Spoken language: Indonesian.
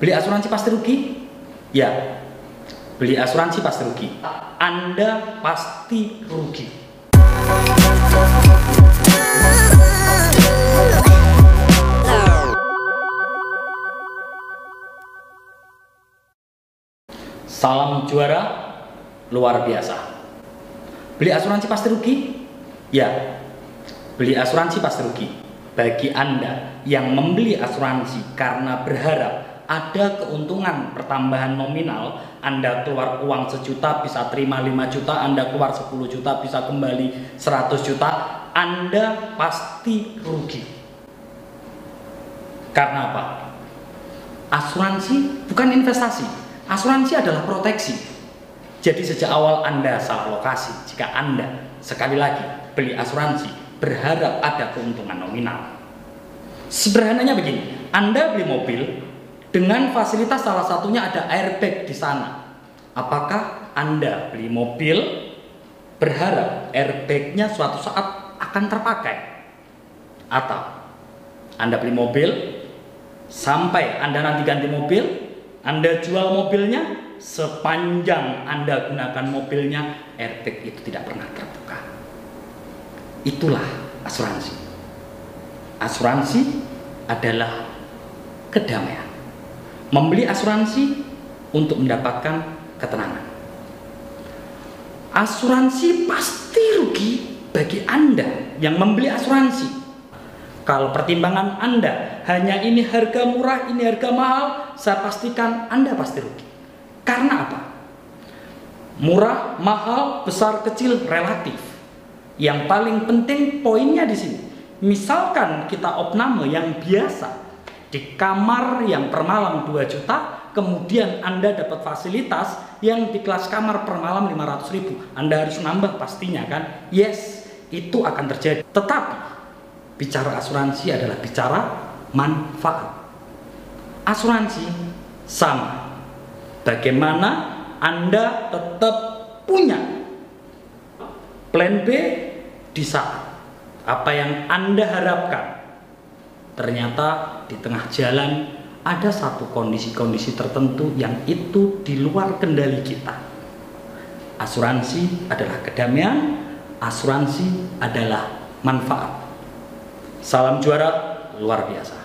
Beli asuransi pasti rugi? Ya. Beli asuransi pasti rugi. Anda pasti rugi. Salam juara luar biasa. Beli asuransi pasti rugi? Ya. Beli asuransi pasti rugi. Bagi Anda yang membeli asuransi karena berharap ada keuntungan pertambahan nominal, Anda keluar uang sejuta bisa terima 5 juta, Anda keluar 10 juta bisa kembali 100 juta, Anda pasti rugi. Karena apa? Asuransi bukan investasi, asuransi adalah proteksi. Jadi sejak awal Anda salah lokasi jika Anda sekali lagi beli asuransi berharap ada keuntungan nominal. Sederhananya begini, Anda beli mobil dengan fasilitas salah satunya ada airbag di sana. Apakah Anda beli mobil berharap airbagnya suatu saat akan terpakai? Atau Anda beli mobil sampai Anda nanti ganti mobil, Anda jual mobilnya sepanjang Anda gunakan mobilnya airbag itu tidak pernah terbuka. Itulah asuransi. Asuransi adalah kedamaian. Membeli asuransi untuk mendapatkan ketenangan. Asuransi pasti rugi bagi Anda yang membeli asuransi. Kalau pertimbangan Anda hanya ini harga murah, ini harga mahal, saya pastikan Anda pasti rugi. Karena apa? Murah, mahal, besar, kecil relatif. Yang paling penting poinnya di sini. Misalkan kita opname yang biasa di kamar yang per malam 2 juta, kemudian Anda dapat fasilitas yang di kelas kamar per malam 500 ribu. Anda harus nambah pastinya kan? Yes, itu akan terjadi. Tetapi bicara asuransi adalah bicara manfaat. Asuransi sama. Bagaimana Anda tetap punya plan B di saat apa yang Anda harapkan ternyata di tengah jalan ada satu kondisi-kondisi tertentu yang itu di luar kendali kita. Asuransi adalah kedamaian, asuransi adalah manfaat. Salam juara luar biasa.